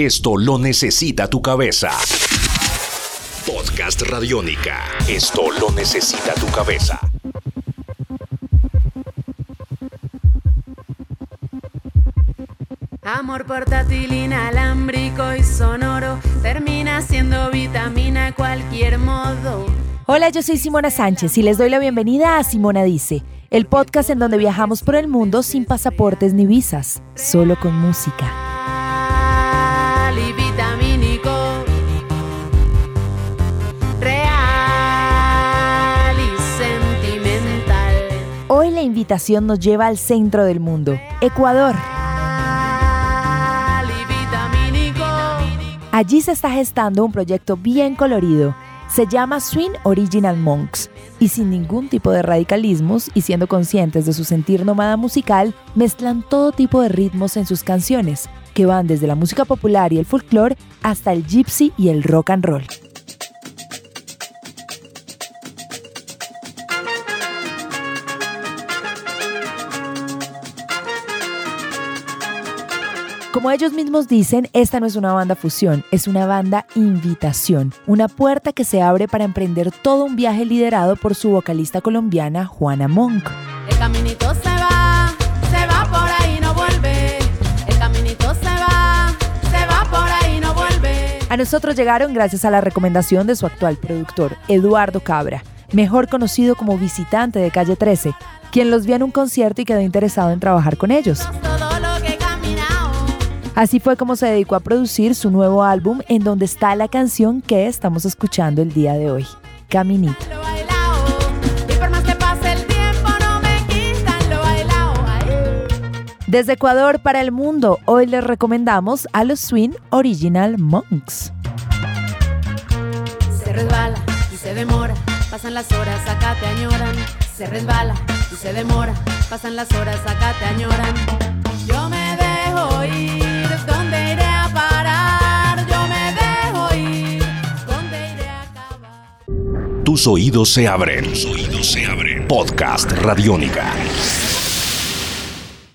Esto lo necesita tu cabeza. Podcast Radiónica. Esto lo necesita tu cabeza. Amor portátil, inalámbrico y sonoro, termina siendo vitamina cualquier modo. Hola, yo soy Simona Sánchez y les doy la bienvenida a Simona Dice, el podcast en donde viajamos por el mundo sin pasaportes ni visas, solo con música. Invitación nos lleva al centro del mundo, Ecuador. Allí se está gestando un proyecto bien colorido. Se llama Swing Original Monks y sin ningún tipo de radicalismos y siendo conscientes de su sentir nómada musical, mezclan todo tipo de ritmos en sus canciones, que van desde la música popular y el folclore hasta el gypsy y el rock and roll. Como ellos mismos dicen, esta no es una banda fusión, es una banda invitación, una puerta que se abre para emprender todo un viaje liderado por su vocalista colombiana Juana Monk. El caminito se va, se va por ahí, no vuelve. El caminito se va, se va por ahí, no vuelve. A nosotros llegaron gracias a la recomendación de su actual productor, Eduardo Cabra, mejor conocido como visitante de Calle 13, quien los vio en un concierto y quedó interesado en trabajar con ellos. Así fue como se dedicó a producir su nuevo álbum en donde está la canción que estamos escuchando el día de hoy, Caminito. Desde Ecuador para el mundo, hoy les recomendamos a los Swing Original Monks. Se resbala y se demora. Pasan las horas, acá te añoran. Se resbala y se demora. Pasan las horas, acá te añoran. Yo me dejo ir. Tus oídos se abren. Tus oídos se abren. Podcast Radiónica.